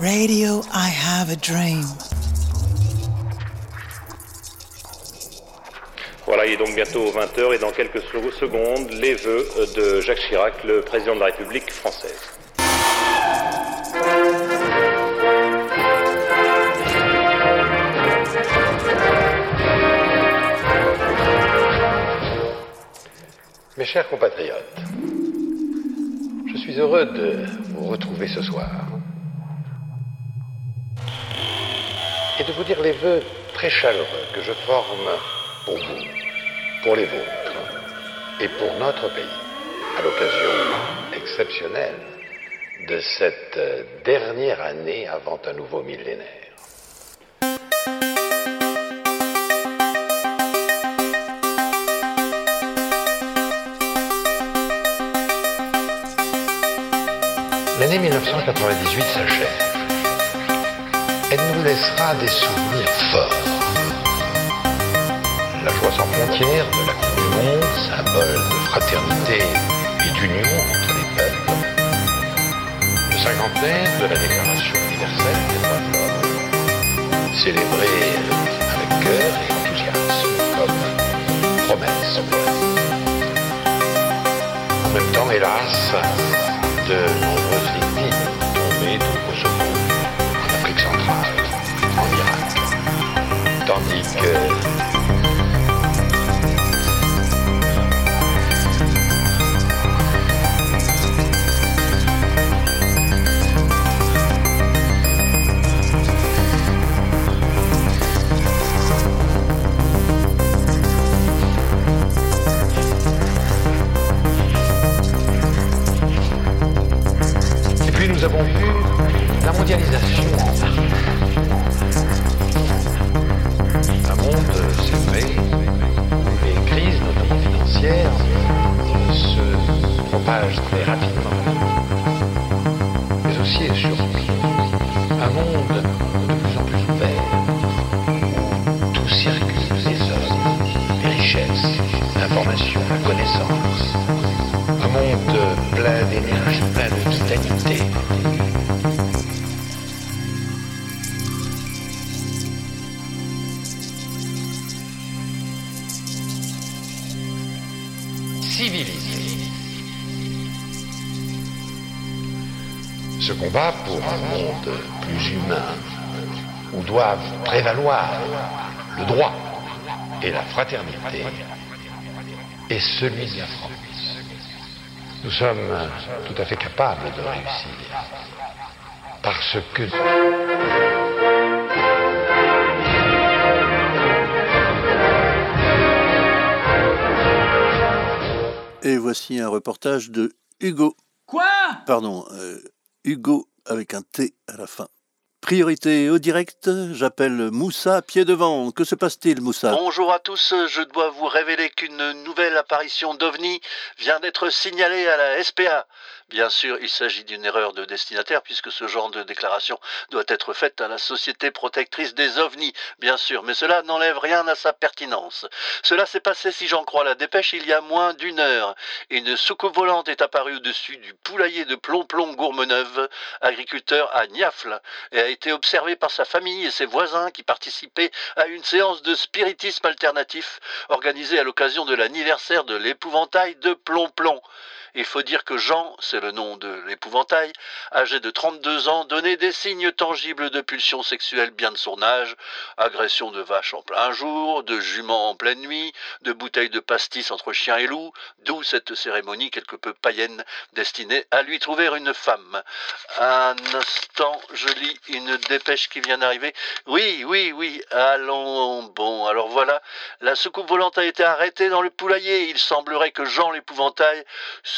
Radio, I have a dream. Voilà, il est donc bientôt 20h et dans quelques secondes, les vœux de Jacques Chirac, le président de la République française. Mes chers compatriotes, je suis heureux de vous retrouver ce soir et de vous dire les vœux très chaleureux que je forme pour vous, pour les vôtres et pour notre pays, à l'occasion exceptionnelle de cette dernière année avant un nouveau millénaire. L'année 1998 s'achève. Elle nous laissera des souvenirs forts. La joie sans frontières de la Coupe du Monde, symbole de fraternité et d'union entre les peuples. Le cinquantenaire de la Déclaration universelle des droits de l'homme, célébré avec cœur et enthousiasme comme promesse. En même temps, hélas, de un monde plus humain, où doivent prévaloir le droit et la fraternité, est celui de la France. Nous sommes tout à fait capables de réussir. Parce que... Et voici un reportage de Hugo. Quoi? Pardon, euh, Hugo avec un T à la fin. Priorité au direct, j'appelle Moussa pied devant. Que se passe-t-il, Moussa? Bonjour à tous, je dois vous révéler qu'une nouvelle apparition d'OVNI vient d'être signalée à la SPA. Bien sûr, il s'agit d'une erreur de destinataire puisque ce genre de déclaration doit être faite à la Société protectrice des ovnis, bien sûr, mais cela n'enlève rien à sa pertinence. Cela s'est passé, si j'en crois la dépêche, il y a moins d'une heure. Une soucoupe volante est apparue au-dessus du poulailler de Plomplon Gourmeneuve, agriculteur à Niafle, et a été observée par sa famille et ses voisins qui participaient à une séance de spiritisme alternatif organisée à l'occasion de l'anniversaire de l'épouvantail de Plomplon. Il faut dire que Jean, c'est le nom de l'épouvantail, âgé de 32 ans, donnait des signes tangibles de pulsion sexuelle bien de son âge, agression de vache en plein jour, de jument en pleine nuit, de bouteilles de pastis entre chien et loup, d'où cette cérémonie quelque peu païenne destinée à lui trouver une femme. Un instant, je lis une dépêche qui vient d'arriver. Oui, oui, oui, allons, bon, alors voilà, la soucoupe volante a été arrêtée dans le poulailler. Il semblerait que Jean l'épouvantail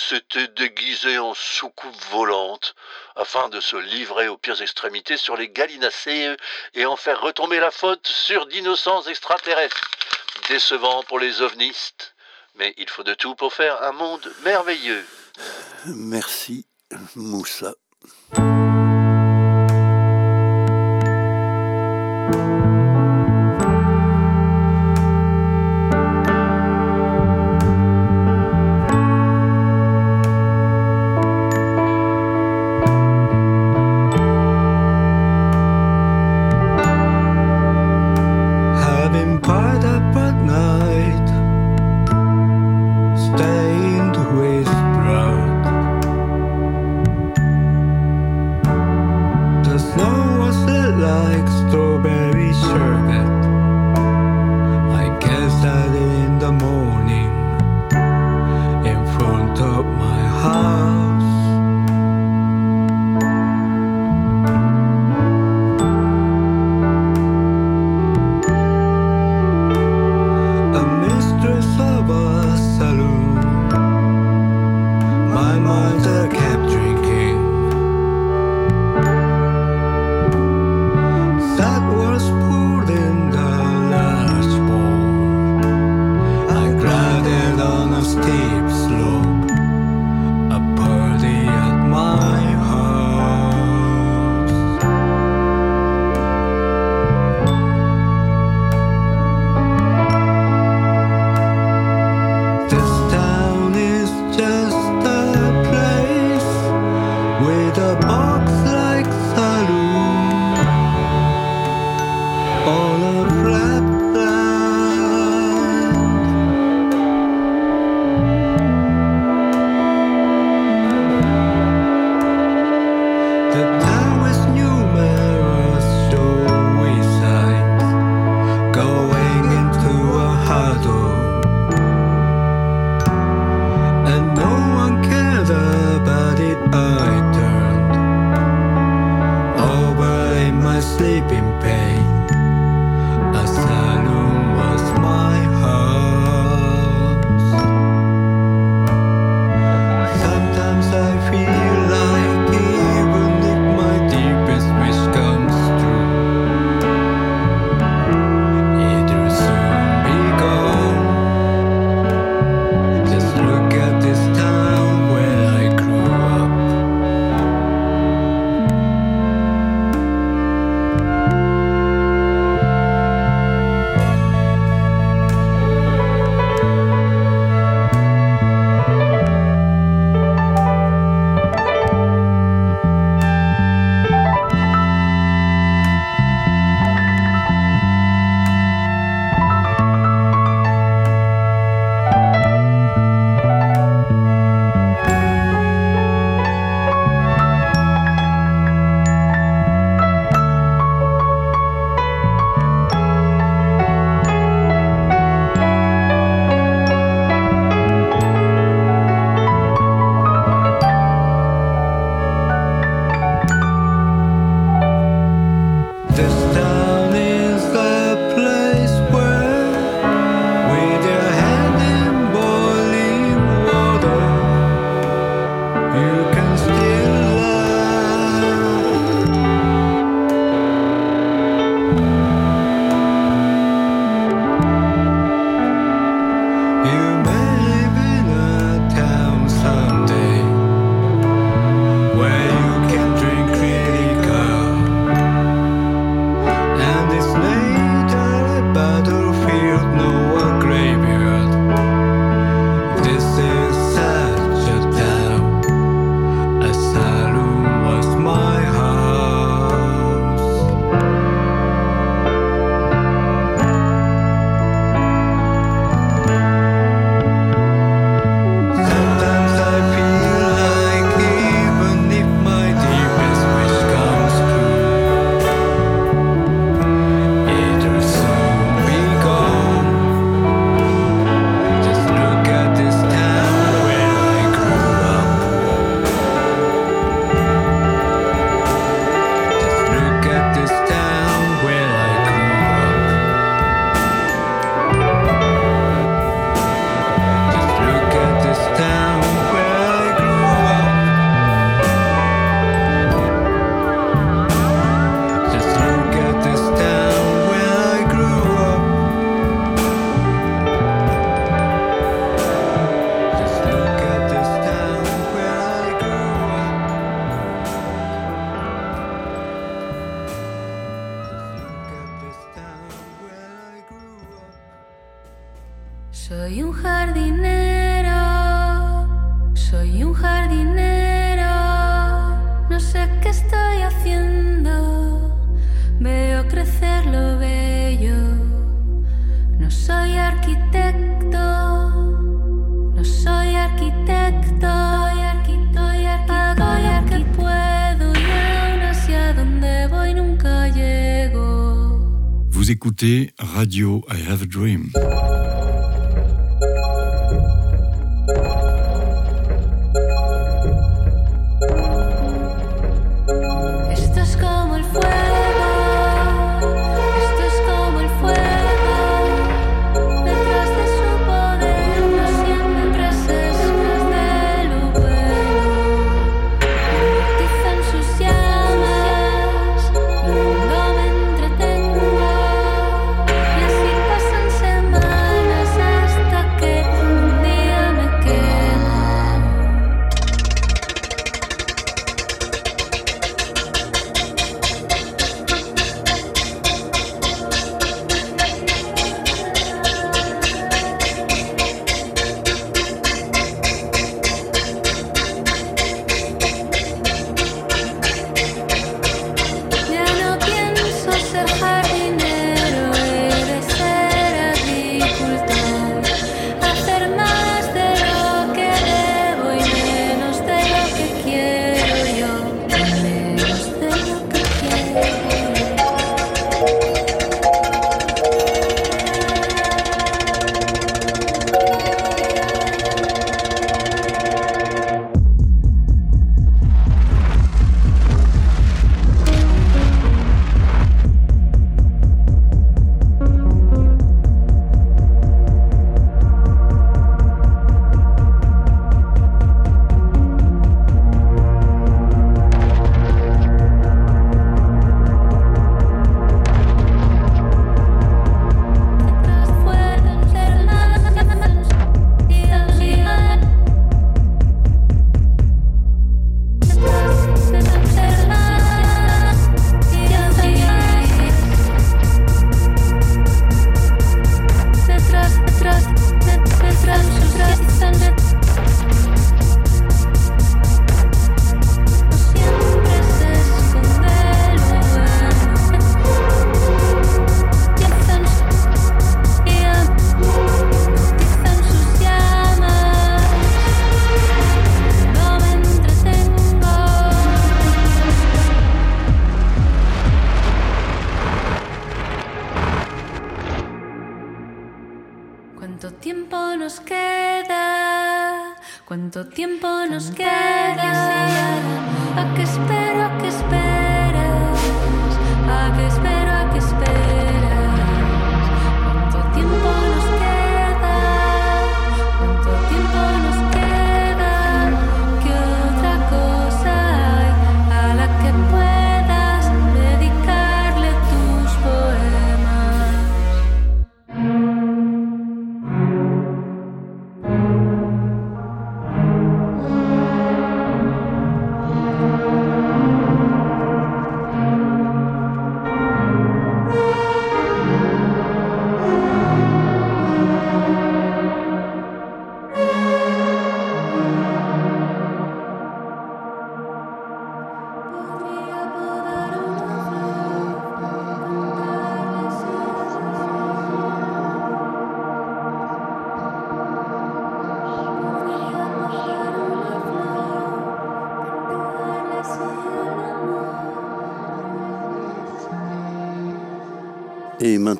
s'était déguisé en soucoupe volante afin de se livrer aux pires extrémités sur les gallinacés et en faire retomber la faute sur d'innocents extraterrestres. Décevant pour les ovnistes, mais il faut de tout pour faire un monde merveilleux. Merci, Moussa. Radio I Have a Dream.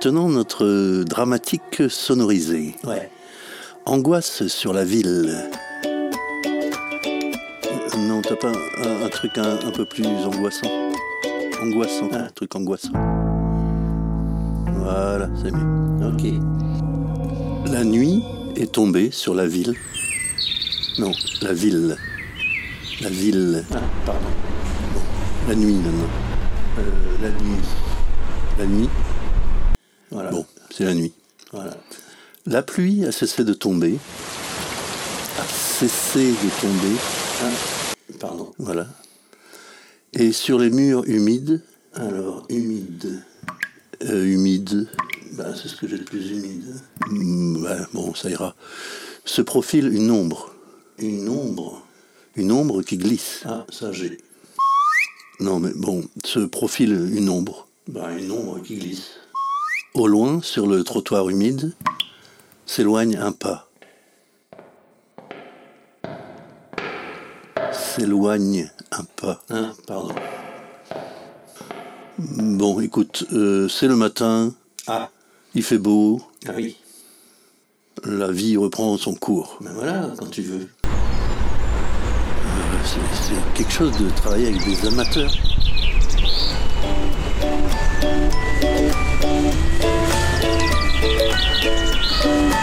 Maintenant, notre dramatique sonorisée. Ouais. Angoisse sur la ville. Non, t'as pas un, un truc un, un peu plus angoissant? Angoissant, un truc angoissant. Voilà, c'est mieux. Ok. La nuit est tombée sur la ville. Non, la ville. La ville. Ah, pardon. La nuit maintenant. Euh, la nuit. La nuit. C'est la nuit. Voilà. La pluie a cessé de tomber. A cessé de tomber. Ah, pardon. Voilà. Et sur les murs humides, Alors, humide. euh, humides, Bah, c'est ce que j'ai de plus humide. hmm, bon, ça ira, se profile une ombre. Une ombre? Une ombre qui glisse. Ah, ça j'ai. Non, mais bon, se profile une ombre. Bah, une ombre qui glisse. Au loin, sur le trottoir humide, s'éloigne un pas. S'éloigne un pas. Hein, pardon. Bon, écoute, euh, c'est le matin, Ah, Il fait beau, ah oui. la vie reprend son cours. Ben voilà, quand tu veux. Euh, C'est c'est quelque chose de travailler avec des amateurs. Thank you.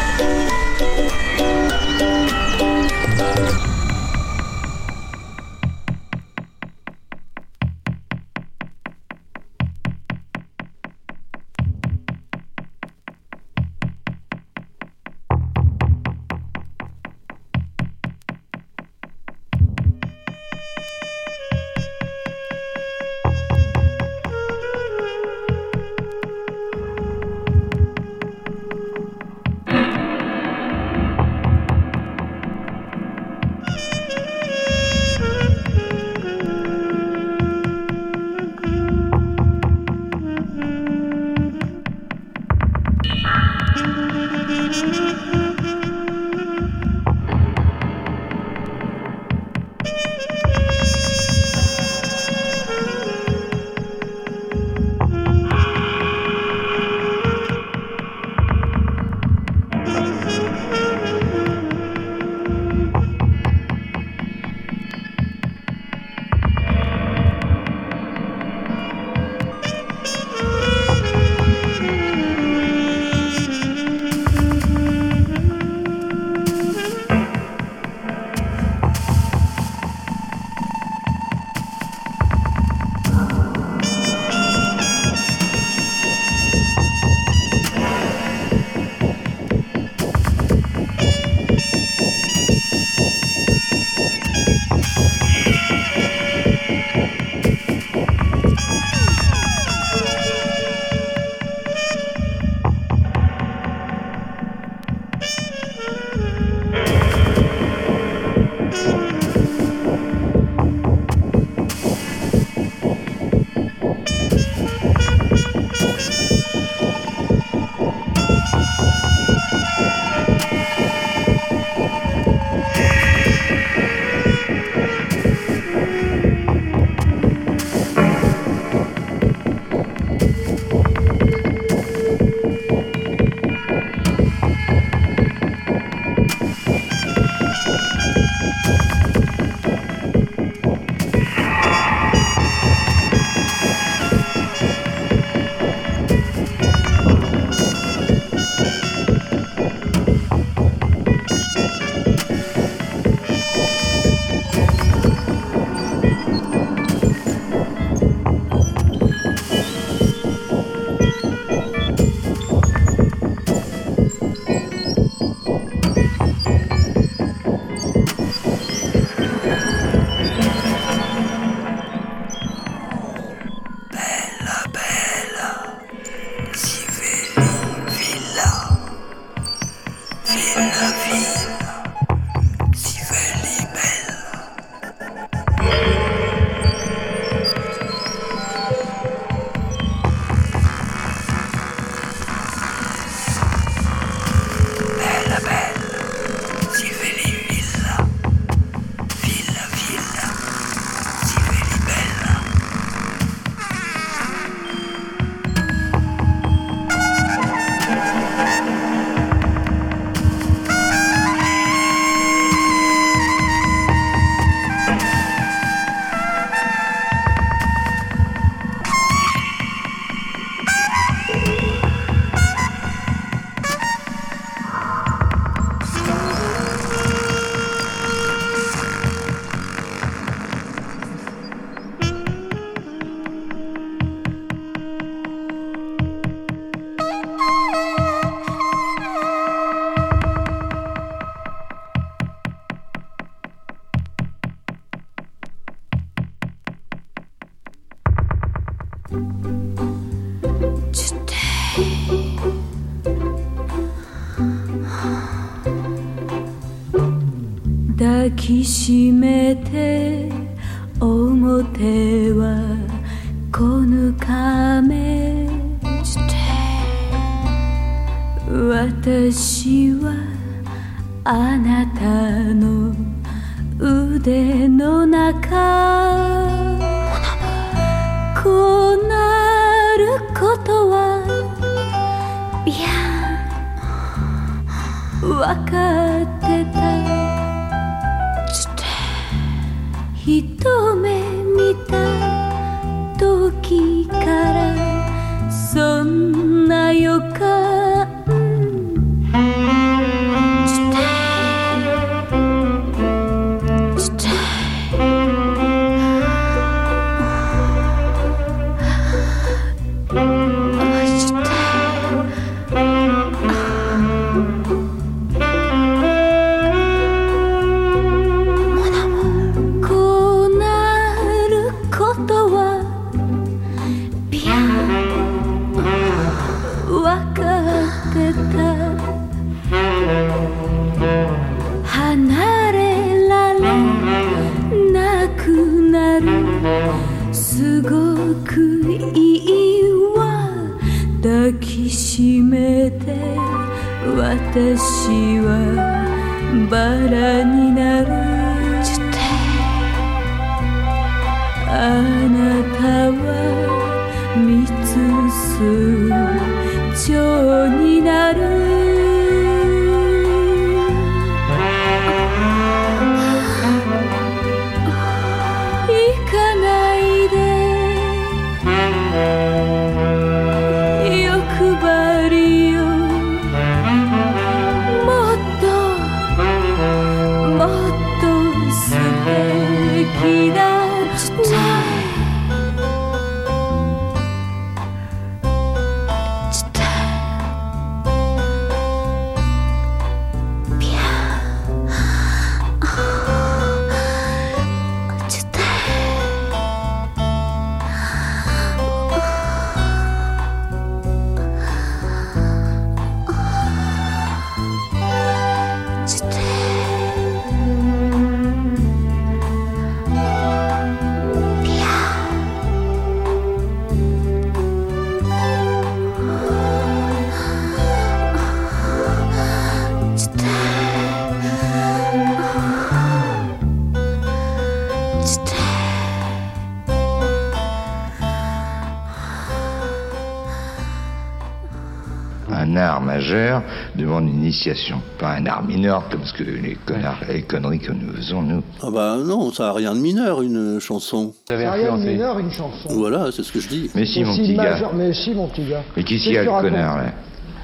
Une initiation, pas un art mineur comme ce que les, connards, les conneries que nous faisons, nous. Ah bah non, ça a rien de mineur, une chanson. Ça n'a rien de mineur, une chanson. Voilà, c'est ce que je dis. Mais si, mon petit gars. Mais si, mon petit gars. Mais qui s'y a le connard, là?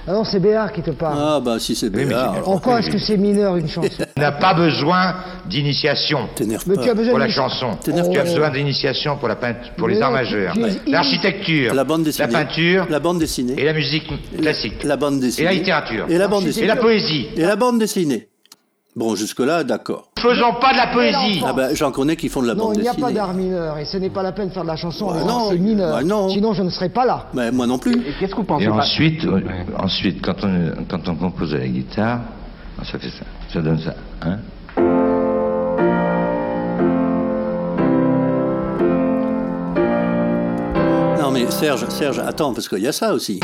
Ah non, c'est Béard qui te parle. Ah bah si c'est Béard. c'est- alors. En quoi est-ce que c'est mineur, une chanson On n'a pas besoin d'initiation T'énerve Mais pas. tu as besoin pour la d'une- chanson. Tu as pas. besoin d'initiation pour, la peint- pour les Mais arts majeurs. tu es- L'architecture, La bande dessinée. la peinture La bande dessinée. et la musique classique. La bande dessinée. Et la littérature. Et la bande Et dessinée. la poésie. Et la bande dessinée. Bon, jusque-là, d'accord. Faisons pas de la poésie Ah bah j'en connais qui font de la Non, bande il n'y a dessinée. pas d'art mineur et ce n'est pas la peine de faire de la chanson en Bah disant non, c'est mineur. bah non. Sinon, je ne serais pas là. Mais moi non plus. Qu'est-ce que vous pensez Et pas- ensuite, euh, ensuite quand, on, quand on compose à la guitare, ça fait ça. Ça donne ça. Hein Non mais Serge, Serge, attends, parce qu'il y a ça aussi.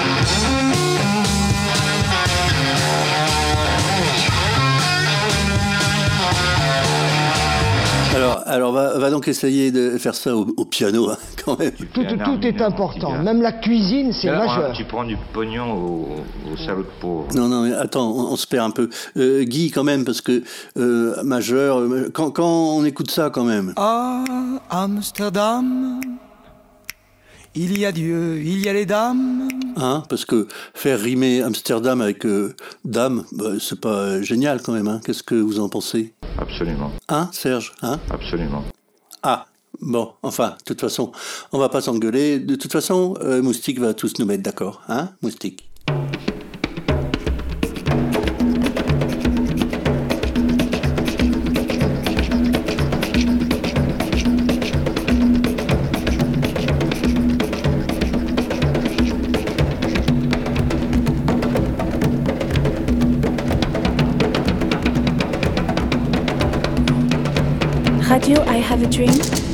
Alors, alors va, va donc essayer de faire ça au, au piano, hein, quand même. Tout, est important. Même la cuisine, c'est majeur. Tu prends du pognon au, au salaud de pauvre. Non, non, mais attends, on, on se perd un peu. Euh, Guy, quand même, parce que euh, majeur, euh, quand, quand on écoute ça, quand même. À Amsterdam, il y a Dieu, il y a les dames. Hein, parce que faire rimer Amsterdam avec euh, dame, bah, c'est pas euh, génial quand même. Hein. Qu'est-ce que vous en pensez? Absolument. Hein, Serge? Hein? Absolument. Ah, bon, enfin, de toute façon, on va pas s'engueuler. De toute façon, euh, Moustique va tous nous mettre d'accord. Hein, Moustique? Radio I Have a Dream.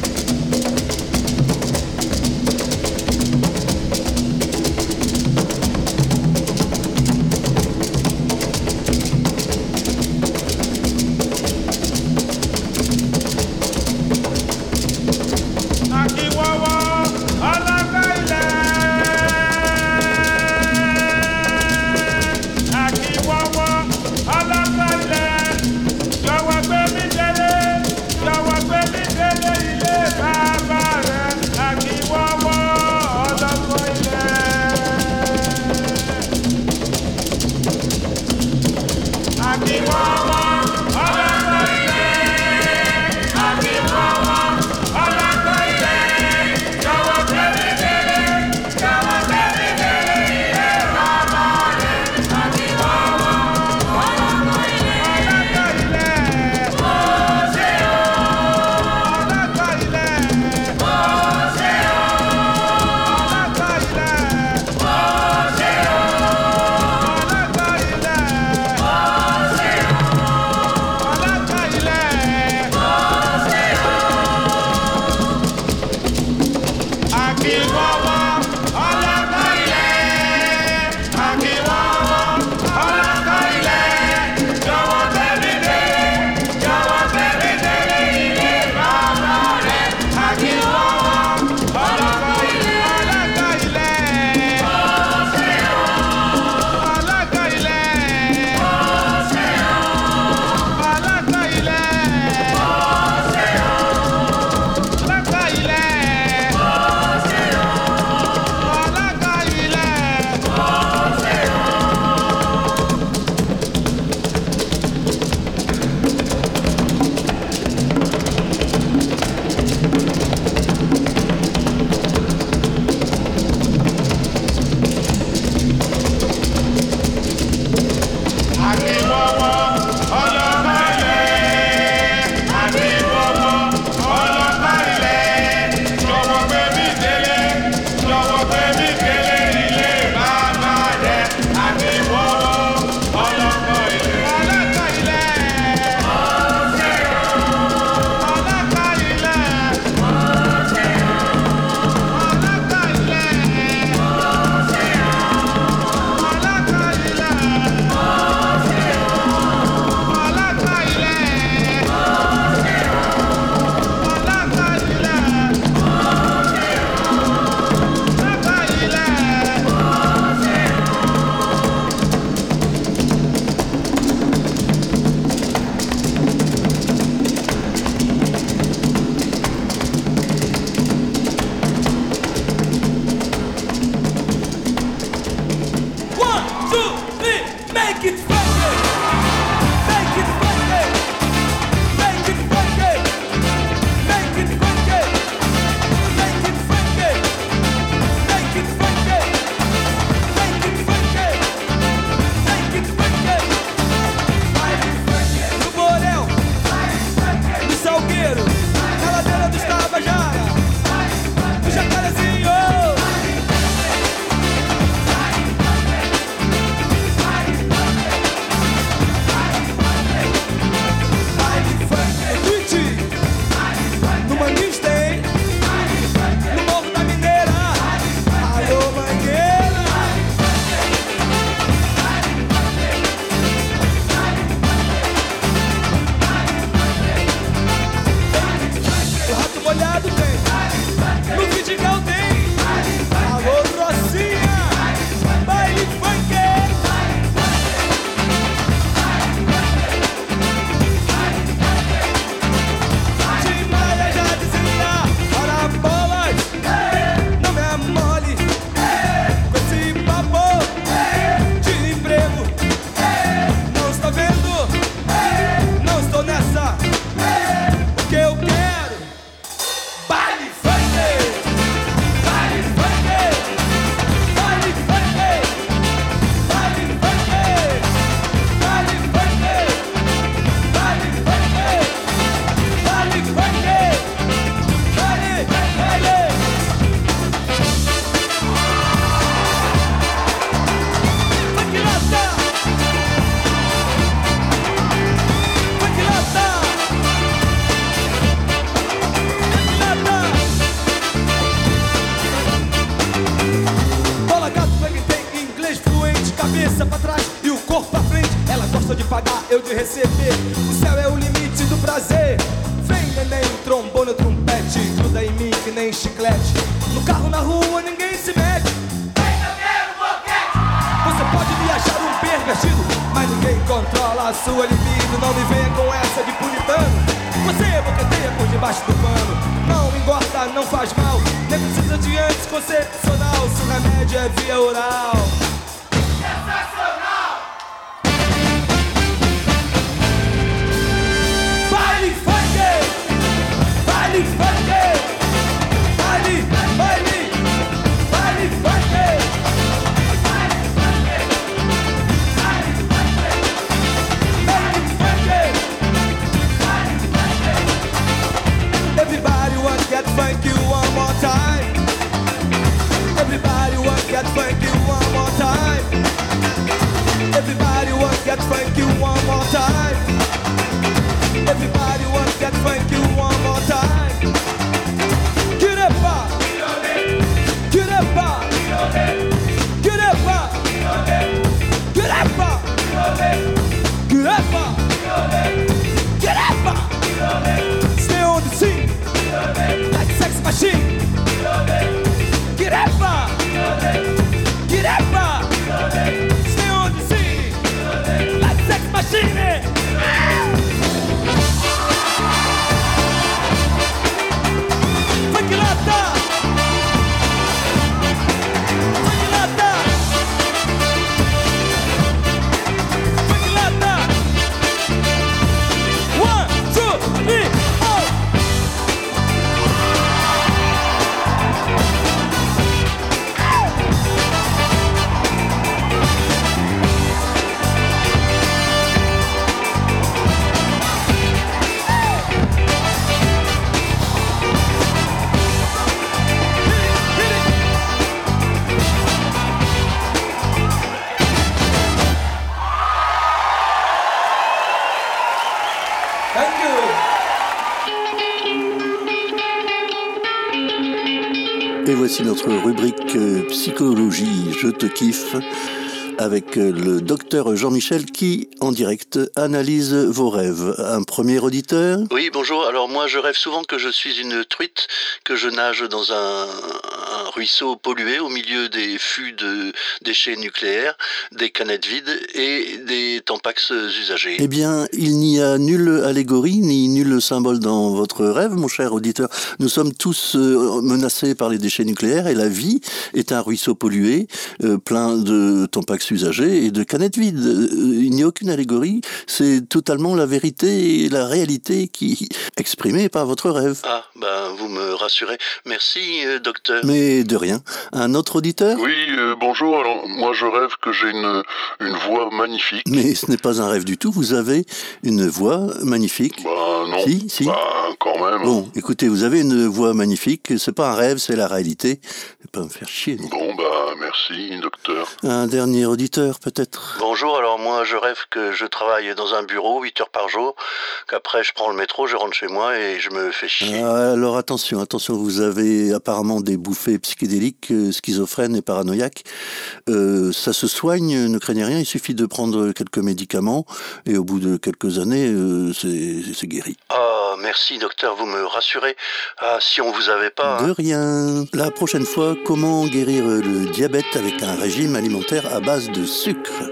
De anticoncepcional. Se o remédio é via oral. Et voici notre rubrique euh, psychologie, je te kiffe, avec euh, le docteur Jean-Michel qui, en direct, analyse vos rêves. Un premier auditeur? Oui, bonjour. Alors moi, je rêve souvent que je suis une truite, que je nage dans un, un ruisseau pollué au milieu des fûts de déchets nucléaires, des canettes vides et des tampax usagés. Eh bien, il n'y a nulle allégorie ni nul symbole dans votre rêve, mon cher auditeur. Nous sommes tous euh, menacés par les déchets nucléaires et la vie est un ruisseau pollué, euh, plein de tampax usagés et de canettes vides. Euh, il n'y a aucune allégorie, c'est totalement la vérité et la réalité qui exprimée par votre rêve. Ah, ben vous me rassurez. Merci, docteur. Mais de rien. Un autre auditeur? Oui, euh, bonjour. Alors, moi, je rêve que j'ai une, une voix magnifique. Mais ce n'est pas un rêve du tout, vous avez une voix magnifique. Bah, non. Si, si. Bah, quand même. Bon, écoutez, vous avez une voix magnifique, c'est pas un rêve, c'est la réalité. Ne pas me faire chier. non. Bon, bah, merci, docteur. Un dernier auditeur, peut-être Bonjour, alors moi je rêve que je travaille dans un bureau 8 heures par jour, qu'après je prends le métro, je rentre chez moi et je me fais chier. Ah, Alors attention, attention, vous avez apparemment des bouffées psychédéliques, euh, schizophrènes et paranoïaques. Euh, ça se soigne, ne craignez rien, il suffit de prendre quelques médicaments et au bout de quelques années, euh, c'est guéri. Ah, merci docteur, vous me rassurez. Ah, si on vous avait pas... hein. De rien. La prochaine fois, comment guérir le diabète avec un régime alimentaire à base de sucre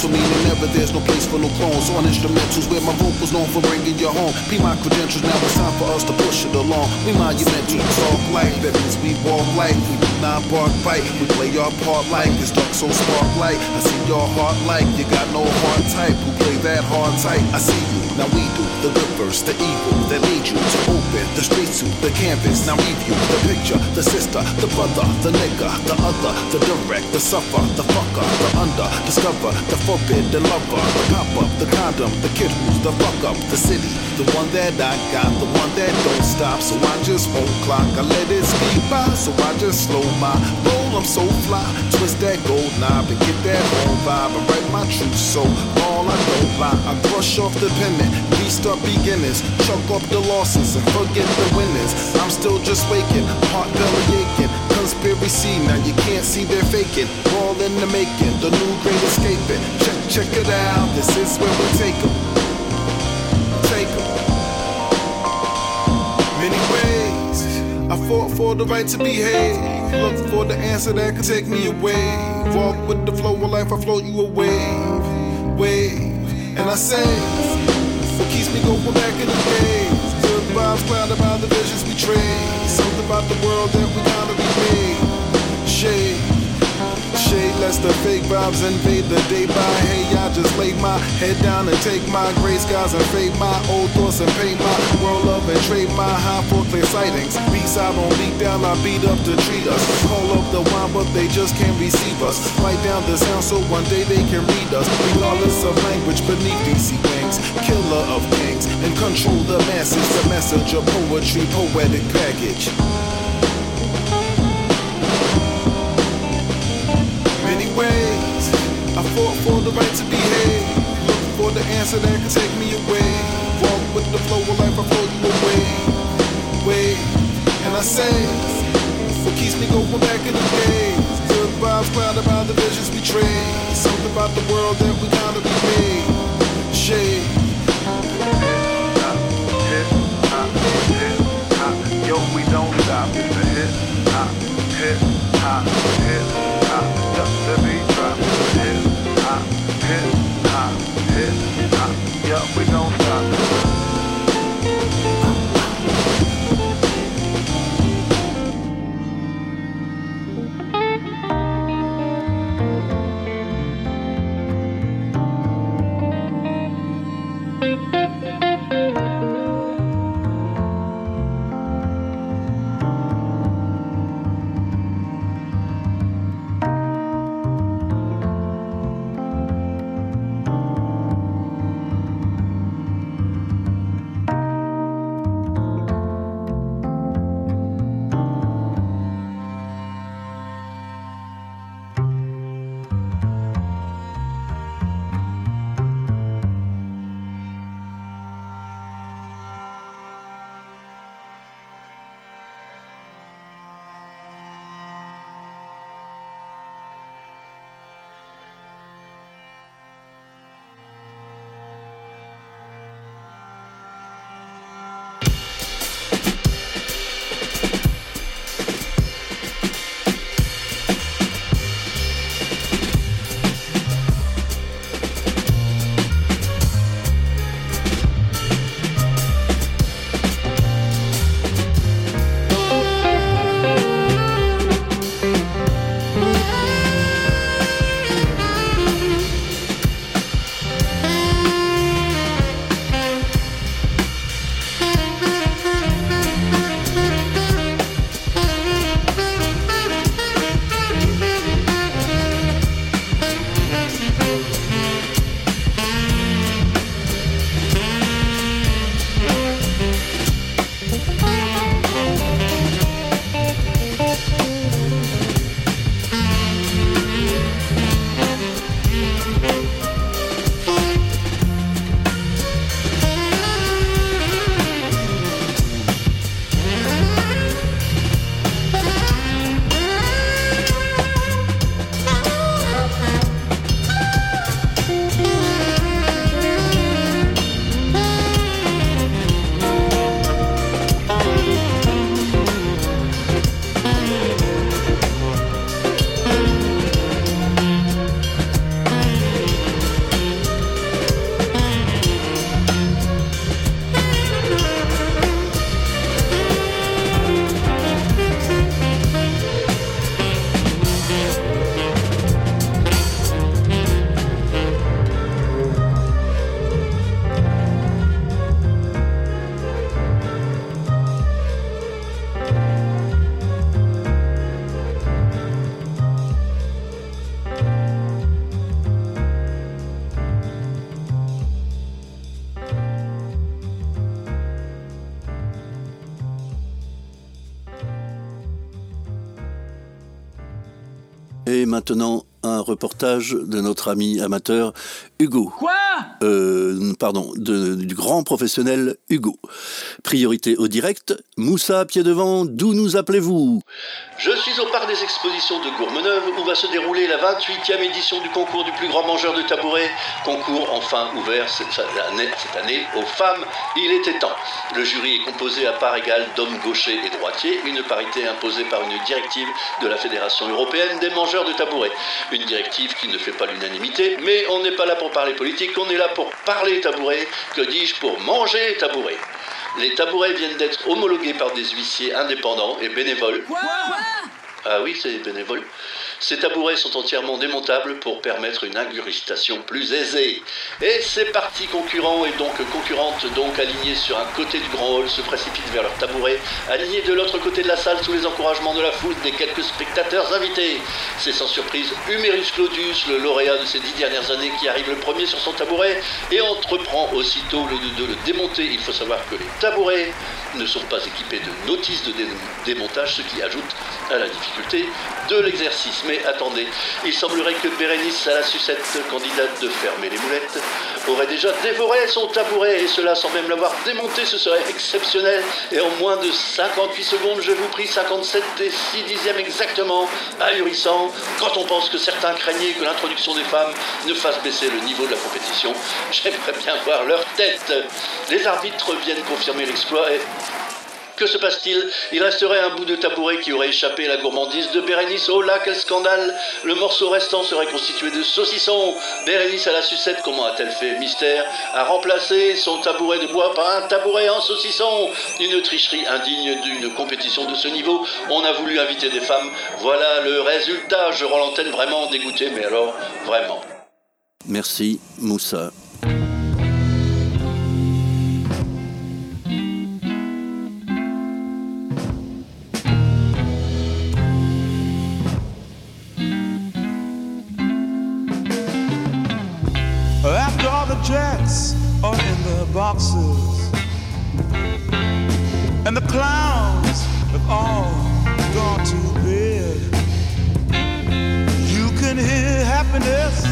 mental, meaning never there's no place for no clones. On instrumentals where my vocals known for bringing you home. Be my credentials, now it's time for us to push it along. We monumental, talk like that means we walk like we not bark bite. We play our part like it's dark so spark light. I see your heart like you got no heart type. Who play that hard type? I see now we do the good verse, the evil that lead you to open the streets to the canvas. Now review the picture, the sister, the brother, the nigga, the other, the direct, the suffer, the fucker, the under, discover, the forbidden lover, the pop up, the condom, the kid who's the fuck up, the city, the one that I got, the one that don't stop. So I just won't clock, I let it speed by, so I just slow my roll. I'm so fly, twist that gold knob and get that home vibe and write my truth. So all I don't lie, I brush off the pennant, restart beginners, chuck up the losses and forget the winners. I'm still just waking, heart belly aching. Conspiracy, now you can't see they're faking. All in the making, the new great escaping. Check, check it out, this is where we take 'em. Take 'em. Many ways, I fought for the right to behave. Look for the answer that could take me away. Walk with the flow of life, I float you away. Wave, and I say, what keeps me going back in the days? Good vibes clouded by the visions we trade. Something about the world that we gotta be made. Shade. Shade lest the fake vibes invade the day by. Hey, I just lay my head down and take my gray skies and fade my old thoughts and paint my world up and trade my high for clear sightings. Beats I don't beat down, I beat up to treat us. Call up the wine, but they just can't receive us. Write down the sound so one day they can read us. Regardless of language beneath DC wings. Killer of kings and control the masses. The message of poetry, poetic package. Ways. I fought for the right to behave. Look for the answer that can take me away. Walk with the flow of life, I flow you away. Way, and I say, what keeps me going back in the days? Good vibes clouded by the visions we trade. Something about the world that we gotta be made. Shade. Yo, we don't stop. It's a hip hop, hip hop, hip maintenant, un reportage de notre ami amateur Hugo. Quoi? Euh, Pardon, du grand professionnel Hugo. Priorité au direct. Moussa, pied devant, d'où nous appelez-vous? Je suis au parc des expositions de Gourmeneuve où va se dérouler la 28e édition du concours du plus grand mangeur de tabourets. Concours enfin ouvert cette année, cette année aux femmes. Il était temps. Le jury est composé à part égale d'hommes gauchers et droitiers, une parité imposée par une directive de la Fédération européenne des mangeurs de tabourets. Une directive qui ne fait pas l'unanimité, mais on n'est pas là pour parler politique, on est là pour parler tabouret, que dis-je, pour manger tabouret. Les tabourets viennent d'être homologués par des huissiers indépendants et bénévoles. Ah oui, c'est bénévole. Ces tabourets sont entièrement démontables pour permettre une ingurgitation plus aisée. Et ces parties concurrents et donc concurrentes, donc alignées sur un côté du grand hall, se précipitent vers leurs tabourets, alignés de l'autre côté de la salle sous les encouragements de la foule des quelques spectateurs invités. C'est sans surprise Humerus Claudius, le lauréat de ces dix dernières années, qui arrive le premier sur son tabouret et entreprend aussitôt de le démonter. Il faut savoir que les tabourets ne sont pas équipés de notices de dé- démontage, ce qui ajoute à la difficulté de l'exercice. Mais attendez, il semblerait que Bérénice à la sucette, candidate de fermer les moulettes, aurait déjà dévoré son tabouret, et cela sans même l'avoir démonté, ce serait exceptionnel. Et en moins de 58 secondes, je vous prie, 57 et 6 dixièmes exactement, ahurissant, quand on pense que certains craignaient que l'introduction des femmes ne fasse baisser le niveau de la compétition. J'aimerais bien voir leur tête. Les arbitres viennent confirmer l'exploit que se passe-t-il Il resterait un bout de tabouret qui aurait échappé à la gourmandise de Bérénice. Oh là, quel scandale Le morceau restant serait constitué de saucisson. Bérénice à la sucette, comment a-t-elle fait Mystère a remplacé son tabouret de bois par un tabouret en saucisson. Une tricherie indigne d'une compétition de ce niveau. On a voulu inviter des femmes. Voilà le résultat. Je rends l'antenne vraiment dégoûté, mais alors, vraiment. Merci, Moussa. All gone to bed, you can hear happiness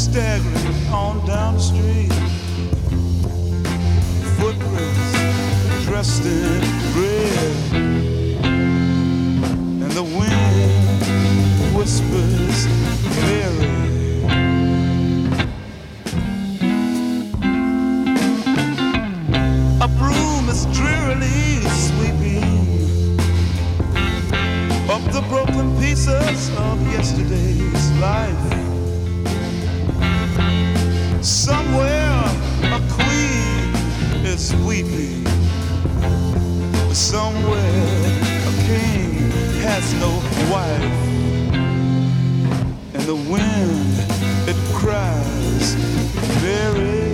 staggering on down the street. Footprints dressed in red, and the wind whispers Mary. A broom is drearily up the broken pieces of yesterday's life. Somewhere a queen is weeping. Somewhere a king has no wife. And the wind, it cries very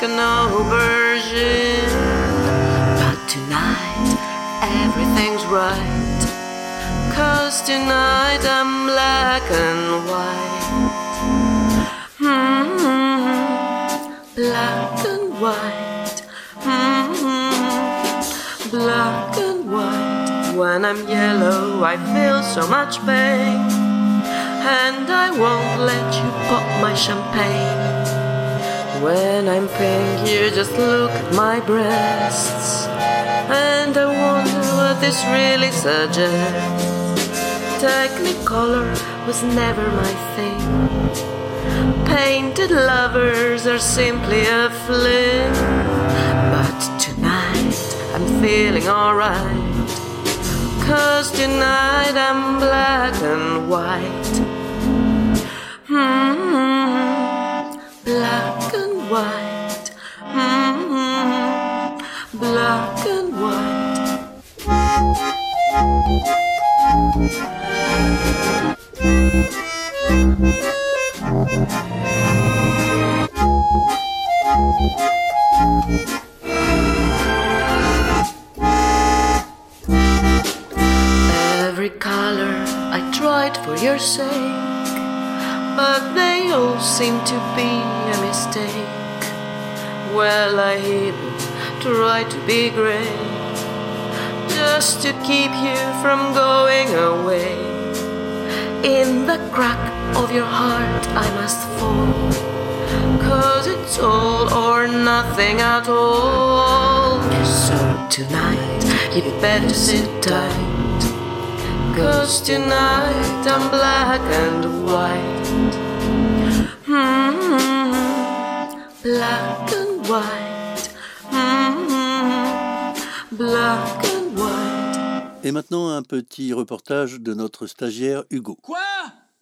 like an aubergine. But tonight everything's right. Cause tonight I'm black and white. hmm Black and white. hmm Black and white. When I'm yellow, I feel so much pain. And I won't let you pop my champagne. When I'm pink, you just look at my breasts. And I wonder what this really suggests. Technicolor was never my thing. Painted lovers are simply a fling. But tonight I'm feeling alright. Cause tonight I'm black and white. hmm white. hmm Black and white. Every color I tried for your sake, but they all seem to be mistake. Well, I even try to be great, just to keep you from going away. In the crack of your heart, I must fall. Cause it's all or nothing at all. So tonight, you'd better sit tight. Cause tonight I'm black and white. hmm Black and white. hmm Black and white. Et maintenant, un petit reportage de notre stagiaire Hugo. Quoi?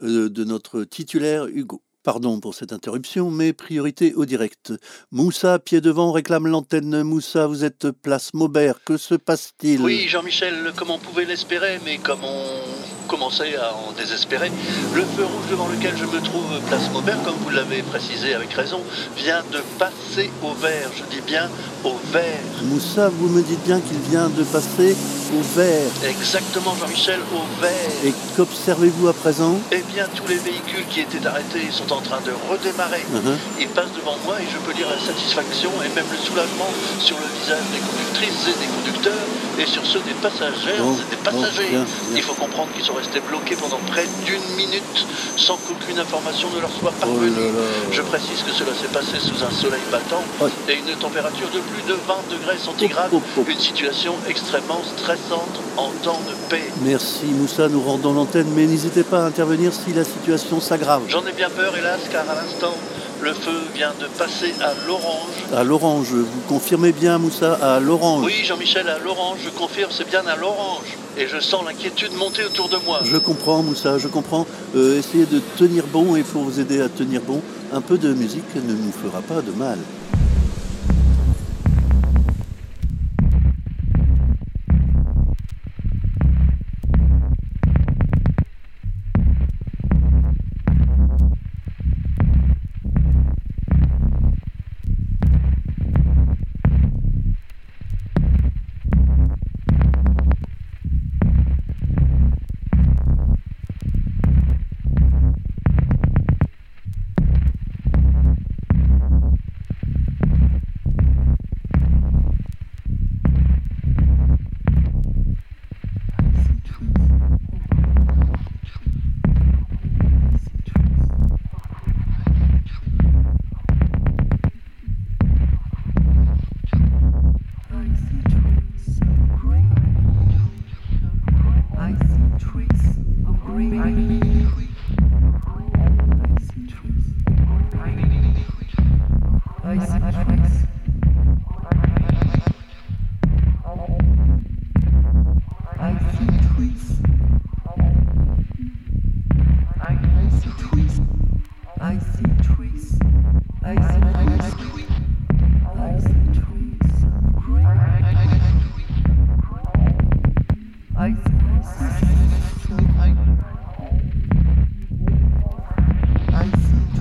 Euh, De notre titulaire Hugo. Pardon pour cette interruption, mais priorité au direct. Moussa, pied devant, réclame l'antenne. Moussa, vous êtes place Maubert. Que se passe-t-il? Oui, Jean-Michel, comme on pouvait l'espérer, mais comme on commençait à en désespérer, le feu rouge devant lequel je me trouve, place Maubert, comme vous l'avez précisé avec raison, vient de passer au vert. Je dis bien au vert. Moussa, vous me dites bien qu'il vient de passer au vert. Exactement, Jean-Michel, au vert. Et qu'observez-vous à présent? Eh bien, tous les véhicules qui étaient arrêtés sont en train de redémarrer. Mhm. Ils passent devant moi et je peux lire la satisfaction et même le soulagement sur le visage des conductrices et des conducteurs et sur ceux des passagères Bon, et des bon, passagers. bien, bien. Il faut comprendre qu'ils sont restés bloqués pendant près d'une minute sans qu'aucune information ne leur soit parvenue. Oh là là. Je précise que cela s'est passé sous un soleil battant et une température de plus de 20 degrés centigrades. Une situation extrêmement stressante en temps de paix. Merci Moussa, nous rendons l'antenne, mais n'hésitez pas à intervenir si la situation s'aggrave. J'en ai bien peur, hélas, car à l'instant, le feu vient de passer à l'orange. À l'orange, vous confirmez bien Moussa, à l'orange. Oui, Jean-Michel, à l'orange, je confirme, c'est bien à l'orange. Et je sens l'inquiétude monter autour de moi. Je comprends Moussa, je comprends. Euh, essayez de tenir bon et pour vous aider à tenir bon, un peu de musique ne nous fera pas de mal.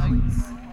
I